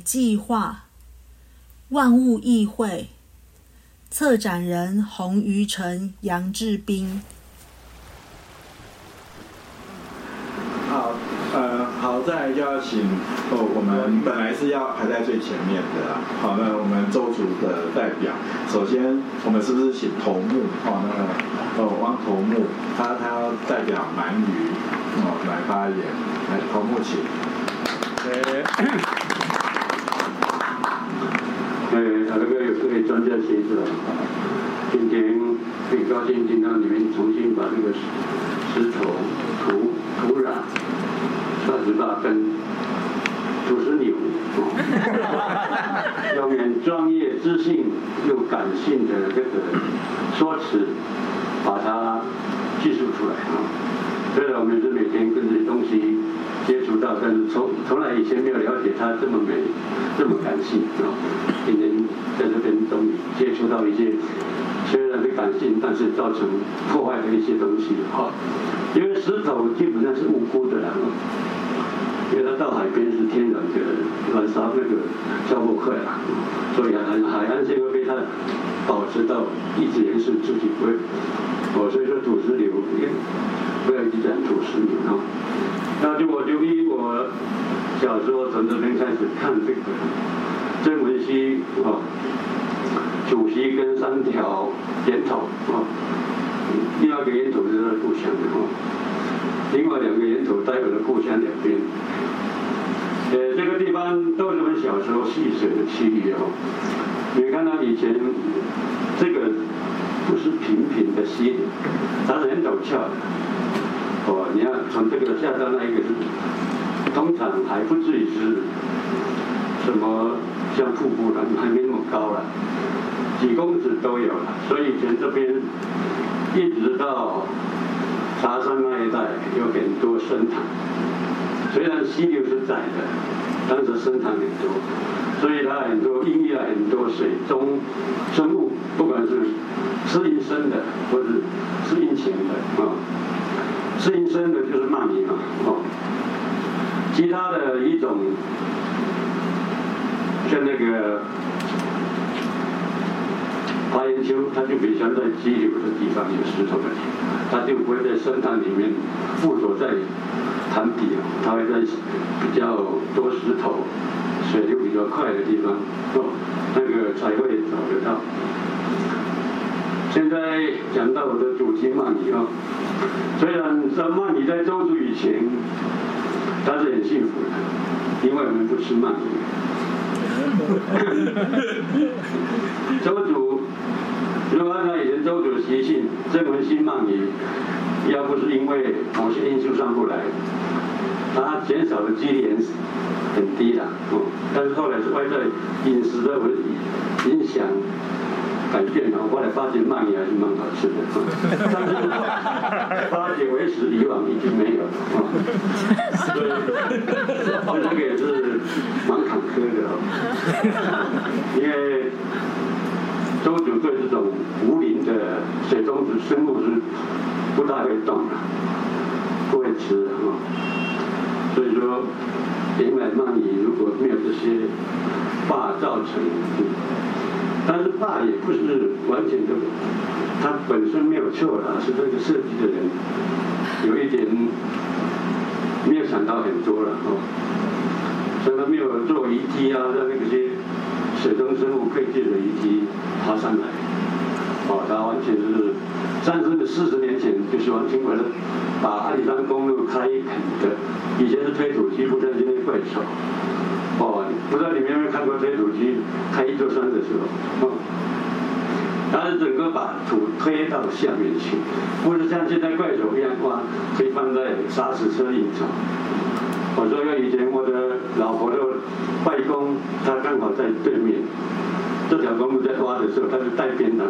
计划，万物议会，策展人洪于成、杨志斌。好，呃，好，再来就要请哦，我们本来是要排在最前面的啦。好，那我们周族的代表，首先我们是不是请头目？哦，那个哦，汪头目，他他要代表鳗鱼哦来发言，来头目请。呃，呃，那个有各位专家学者，今天很高兴听到你们重新把这个石石头、土土壤、二十八根、土石流，用很专业、知性又感性的这个说辞，把它记述出来啊。虽然我们是。但是从从来以前没有了解它这么美，这么感性啊！今天在这边终于接触到一些虽然很感性，但是造成破坏的一些东西哈。因为石头基本上是无辜的啦，因为它到海边是天然的燃烧那个消磨块啦，所以海海岸线保持到一直延续自己不会。哦，所以说土石流，不要一直讲土石流啊。那就我就以我小时候从这边开始看这个曾文熙啊，主席跟三条烟头啊，第二个烟头是他的故乡的哈，另外两个烟头代表了故乡两边。都是我们小时候戏水的区域哦。你看到以前这个不是平平的溪，它是很陡峭。哦，你要从这个下到那一个是，通常还不至于是什么像瀑布了，还没那么高了，几公尺都有了。所以以前这边一直到茶山那一带有很多深潭，虽然溪流是窄的，但是深潭很多，所以它很多孕育了很多水中生物，不管是适应深的或者适应浅的啊。适应深的就是鳗鱼嘛，哦，其他的一种，像那个花岩鳅，它就比较在激流的地方有石头的地方，它就不会在深潭里面附着在潭底啊，它会在比较多石头、水流比较快的地方，哦，那个才会找得到。现在讲到我的主题鳗鱼啊，虽然在鳗鱼在周族以前，他是很幸福的，因为我们不吃鳗鱼。周 族，如果按照以前周族的习性，这门新鳗鱼，要不是因为某些因素上不来，它减少的几率很很低的哦。但是后来是外在饮食的影响。改变了，后来发现鳗鱼还是蛮好吃的，但是发现为时以往已经没有了，所以这个也是蛮坎坷的，因为周主对这种无鳞的水中的生物是动的，不会吃啊，所以说原来鳗鱼如果没有这些坝造成。但是坝也不是完全的，它本身没有错的，是这个设计的人有一点没有想到很多了哦，所以他没有做遗迹啊，让那些水中生物可以借着遗迹爬上来，哦，他完全是三十四十年前就是完全为了把阿里山公路开垦的，以前是推土机，不知道今天怪手。哦，不知道你们有没有看过推土机开一座山的时候，哦，它是整个把土推到下面去，不是像现在怪手一样挖，可以放在砂石车里走。我说要以前我的老婆的外公，他刚好在对面，这条公时候，他就带便当，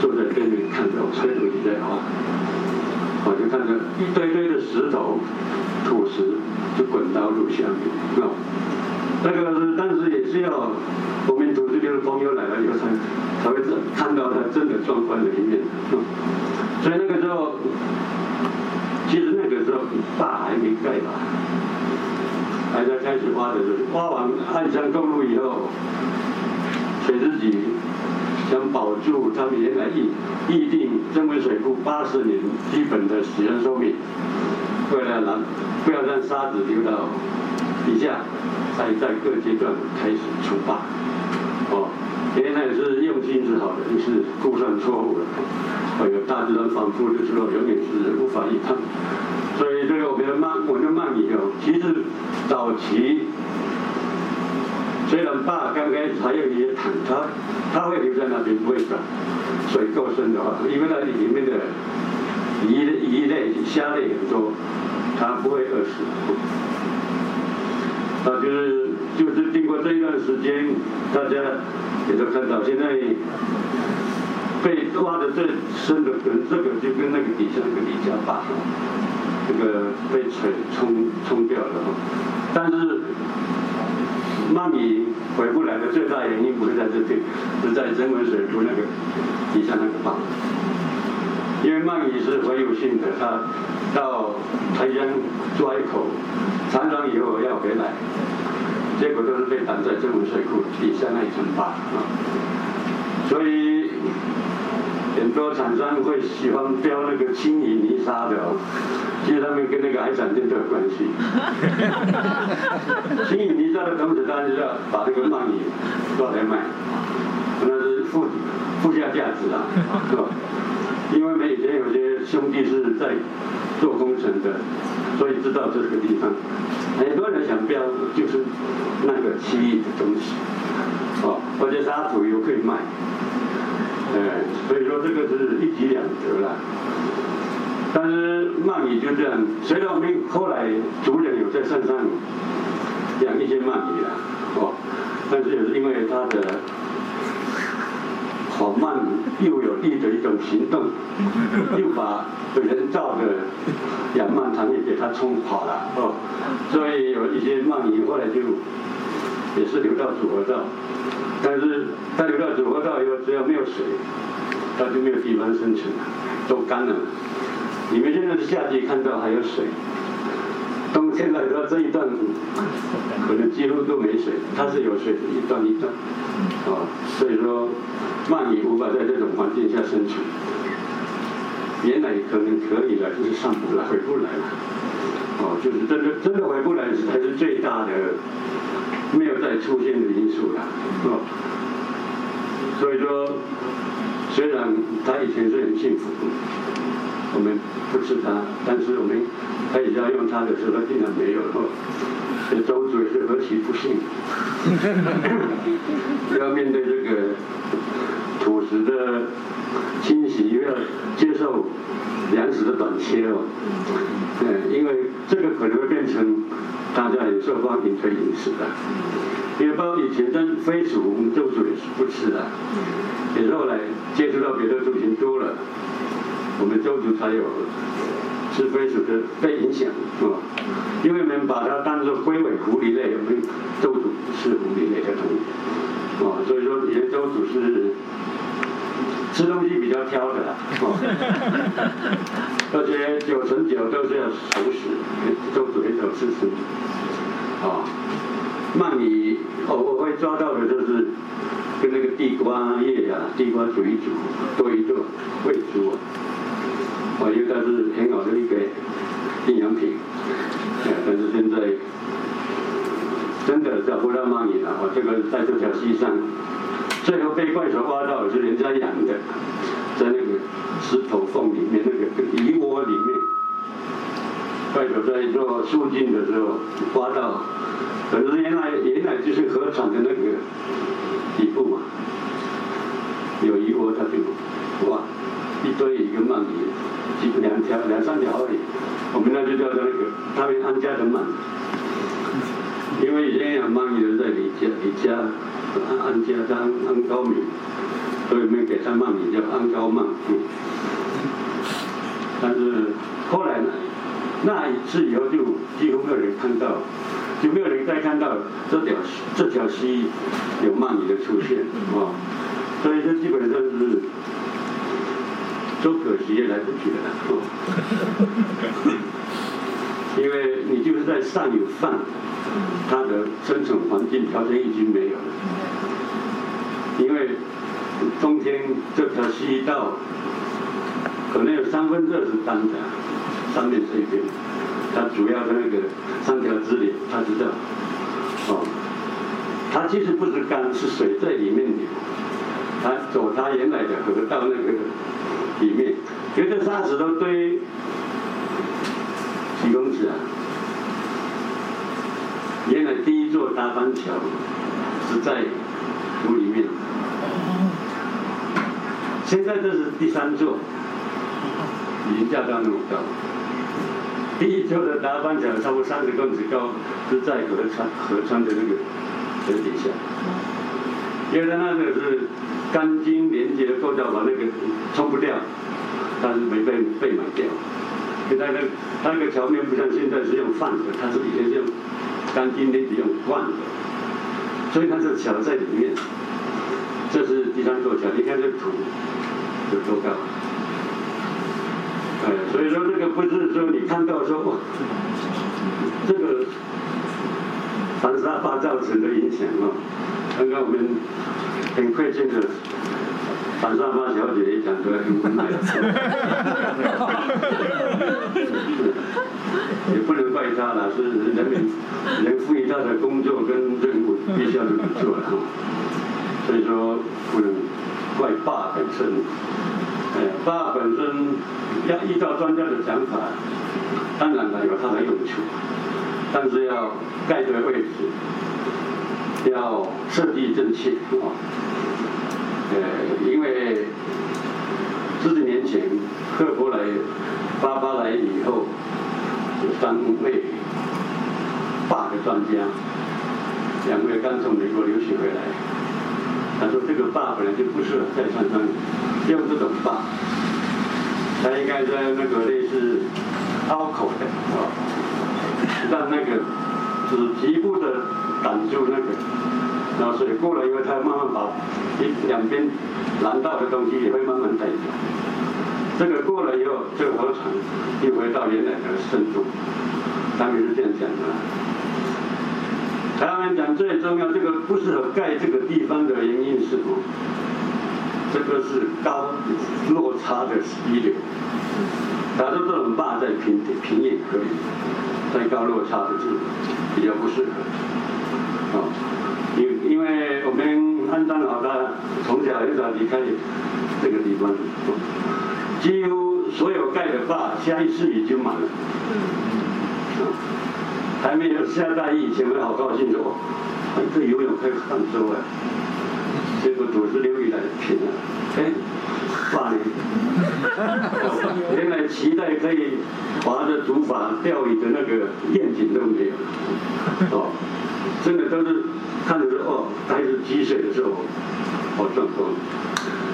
坐在对面看着推土机在挖，我就看着一堆堆的石头、土石就滚到路下面，哦。那个是，但是也是要我们组织的朋友来了以后才才会看到他真的壮观的一面。所以那个时候，其实那个时候坝还没盖吧，还在开始挖的时候，挖完汉江公路以后，水资局想保住他们原来预预定增温水库八十年基本的使用寿命，为了让不要让沙子流到底下，才在各阶段开始除坝。哦，原来是用心是好的，就是估算错误了。哎呦，大自然反复的时候，永远是无法预判。所以这个我们的慢，我们的鳗鱼哦，其实早期虽然坝刚开始还有一些坦，它它会留在那边不会走，水够深的话，因为那里里面的鱼鱼类、虾类很多，它不会饿死。啊，就是就是经过这一段时间，大家也都看到，现在被挖的最深的，跟这个就跟那个底下那个李家坝。这个被水冲冲掉了，但是鳗鱼回不来的最大原因不是在这边，是在增温水库那个底下那个坝，因为鳗鱼是洄游性的，它到台江抓一口，常常以后要回来，结果都是被挡在增温水库底下那一层坝啊，所以。很多厂商会喜欢标那个青泥泥沙的，哦其实他们跟那个海产店都有关系。青泥泥沙的同时，当然是要把这个鳗鱼抓来卖，那是附附加价值啊，是吧？因为我们以前有些兄弟是在做工程的，所以知道这个地方。很多人想标就是那个奇异的东西，哦，或者沙土又可以卖。哎，所以说这个是一举两得了。但是鳗鱼就这样，虽然我们后来族人有在山上养一些鳗鱼了，哦，但是也是因为它的缓慢又有力的一种行动，又把人造的养鳗场也给它冲垮了，哦，所以有一些鳗鱼后来就也是流到组合道。但是它流到主河道以后，只要没有水，它就没有地方生存了，都干了。你们现在是夏季看到还有水，冬天来到这一段，可能几乎都没水。它是有水的一段一段，啊，所以说鳗鱼无法在这种环境下生存。原来可能可以了，就是上不来，回不来了。哦，就是真的真的回不来才是最大的。没有再出现的因素了，哦，所以说，虽然他以前是很幸福，我们不吃他，但是我们他也要用他的时候，他竟然没有，了，这周主也是何其不幸，要面对这个土石的侵袭，又要接受粮食的短缺哦，嗯，因为这个可能会变成。大家也受花瓶可以饮食的，因为包括以前真飞鼠，我们周主也是不吃的，也是后来接触到别的族群多了，我们周族才有吃飞鼠的被影响，啊，因为我们把它当做龟尾狐狸类，我们周族是狐狸类的动物，啊，所以说以前周族是吃东西比较挑的啦，啊。而且九成九都是要熟食，都主要吃生的。啊，鳗鱼，我我会抓到的就是跟那个地瓜叶呀、地瓜煮一煮，剁一剁喂猪。啊，因为它是很好的一个营养品。但是现在真的找不到鳗鱼了。我这个在这条溪上，这个被怪兽挖到是人家养的。在那个石头缝里面，那个鱼窝里面，怪手在做肃静的时候刮到，可是原来原来就是河床的那个底部嘛，有鱼窝，它就哇一堆一个鳗鱼，几两条两三条而已，我们那就叫做那个他们安家的鳗，因为以前养鳗鱼的家李家安安家当安高明。所以没给他骂名叫安高曼，但是后来呢，那一次以后就几乎没有人看到，就没有人再看到这条这条溪有鳗鱼的出现，啊，所以这基本上是说可惜也来不及了，因为你就是在上有饭，它的生存环境条件已经没有了。因为冬天这条溪道可能有三分之二是干的，上面这边，它主要的那个三条支流，它知道，哦，它其实不是干，是水在里面流，它走它原来的河道那个里面，因为这沙石头堆几公尺啊，原来第一座大帆桥是在湖里面。现在这是第三座，已经架到那么高。第一座的达班桥差不多三十公尺高，是在河川河川的那个河底下。因为它那个是钢筋连接的构造，把那个冲不掉，但是没被被埋掉。因为它那它那个桥面不像现在是用泛的，它是以前是用钢筋连接用灌的，所以它这桥在里面。这是第三座桥，你看这土有多高？哎，所以说这个不是说你看到说哇，这个反沙发造成的影响哦。刚刚我们很快进的反沙发小姐也讲出来很无奈，也不能怪他了，是人民人赋予他的工作跟任务必须要去做。所以说不能怪爸本身，哎，坝本身要依照专家的讲法，当然了有他的用处，但是要盖对位置，要设计正确啊。呃，因为十几年前赫伯来巴巴来以后，有三位大的专家，两位刚从美国留学回来。他说：“这个坝本来就不适合在山上用这种坝，他应该在那个类似凹口的啊，让那个只局部的，然后水过了以后，它慢慢把一两边拦道的东西也会慢慢带走。这个过了以后，这个河床又回到原来的深度。他们是这样讲的。”他们讲最重要，这个不适合盖这个地方的原因是什么？这个是高落差的溪流，假如这种坝在平地平也可以，在高落差的是比较不适合。啊，为我们安葬好的，从小很少离开这个地方，几乎所有盖的坝下一次已经满了。还没有下大雨以前，我好高兴的哦，这游泳可以杭州啊！结果都是流雨来平了，哎，罢了。原来期待可以划着竹筏钓鱼的那个愿景都没有，哦，真的都是看着说哦，还是积水的时候好壮观，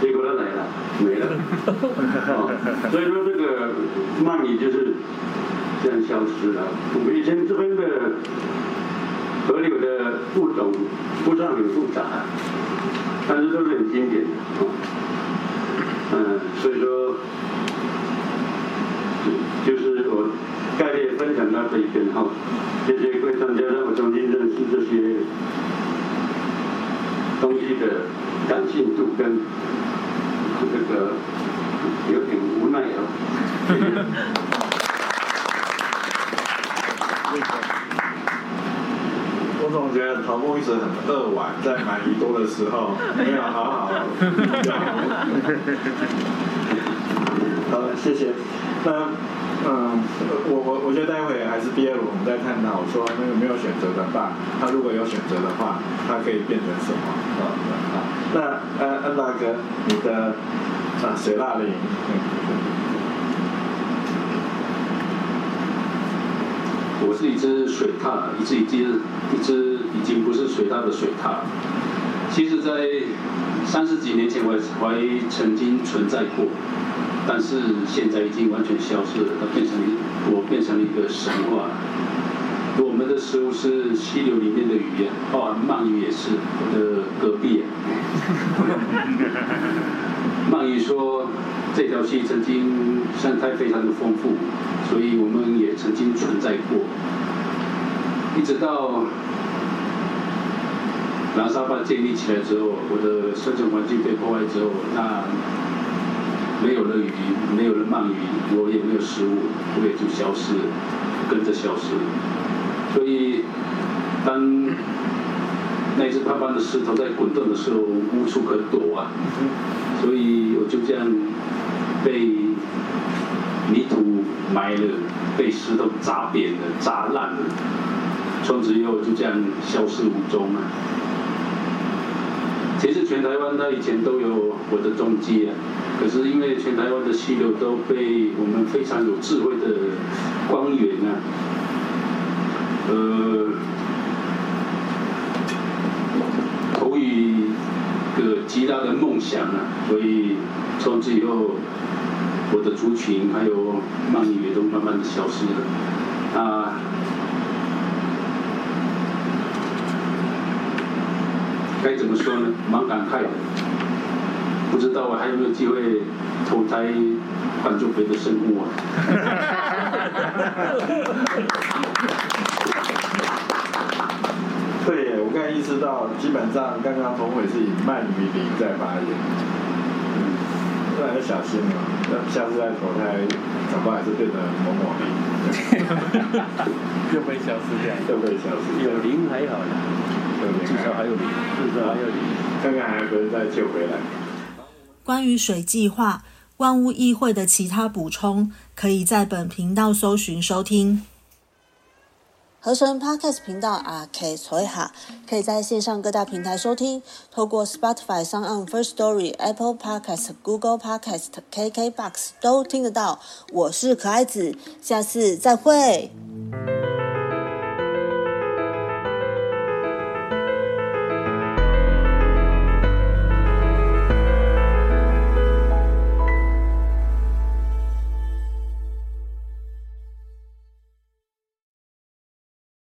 结果他来了，没了。哦，所以说这个鳗鱼就是。这样消失了。我们以前这边的河流的物种不算很复杂，但是都是很经典的。嗯，所以说，就是我概略分享到这一边哈。谢谢各位专家让我重新认识这些东西的感性度跟这个有点无奈哦。我总觉得陶木一直很扼腕，在买鱼多的时候没有好好。谢谢。那嗯，我我我觉得待会还是毕业了，我们再探讨说那个没有选择的话，他如果有选择的话，他可以变成什么？啊啊，那呃恩大哥，你的啊水蜡林。我是一只水獭，一只已经一只已经不是水獭的水獭。其实，在三十几年前，我还曾经存在过，但是现在已经完全消失了。它变成我变成了一个神话。我们的食物是溪流里面的鱼呀，包含鳗鱼也是。我的隔壁。鳗鱼说，这条溪曾经生态非常的丰富，所以我们也曾经存在过。一直到南沙坝建立起来之后，我的生存环境被破坏之后，那没有了鱼，没有了鳗鱼，我也没有食物，我也就消失了，跟着消失了。所以，当 那只胖胖的石头在滚动的时候，无处可躲啊。所以我就这样被泥土埋了，被石头砸扁了、砸烂了。从此以后就这样消失无踪了。其实全台湾它以前都有我的踪迹啊，可是因为全台湾的溪流都被我们非常有智慧的官员啊，呃，投以个极大的梦想啊，所以从此以后，我的族群还有鳗鱼也都慢慢的消失了啊。该怎么说呢？蛮感慨的，不知道我还有没有机会投胎换做别的生物啊？对耶，我刚才意识到，基本上刚刚童伟是以鳗鱼名在发言，嗯，当然要小心了，那下次再投胎，搞不好还是变成某某名，又被消失掉，又被消失，有灵还好啦。至少还有你，至少还有你，看看还能再救回来。关于水计划、万物议会的其他补充，可以在本频道搜寻收听。合成 Podcast 频道啊，K 所以哈，可以在线上各大平台收听，透过 Spotify、s o n First Story、Apple Podcast、Google Podcast、KKBox 都听得到。我是可爱子，下次再会。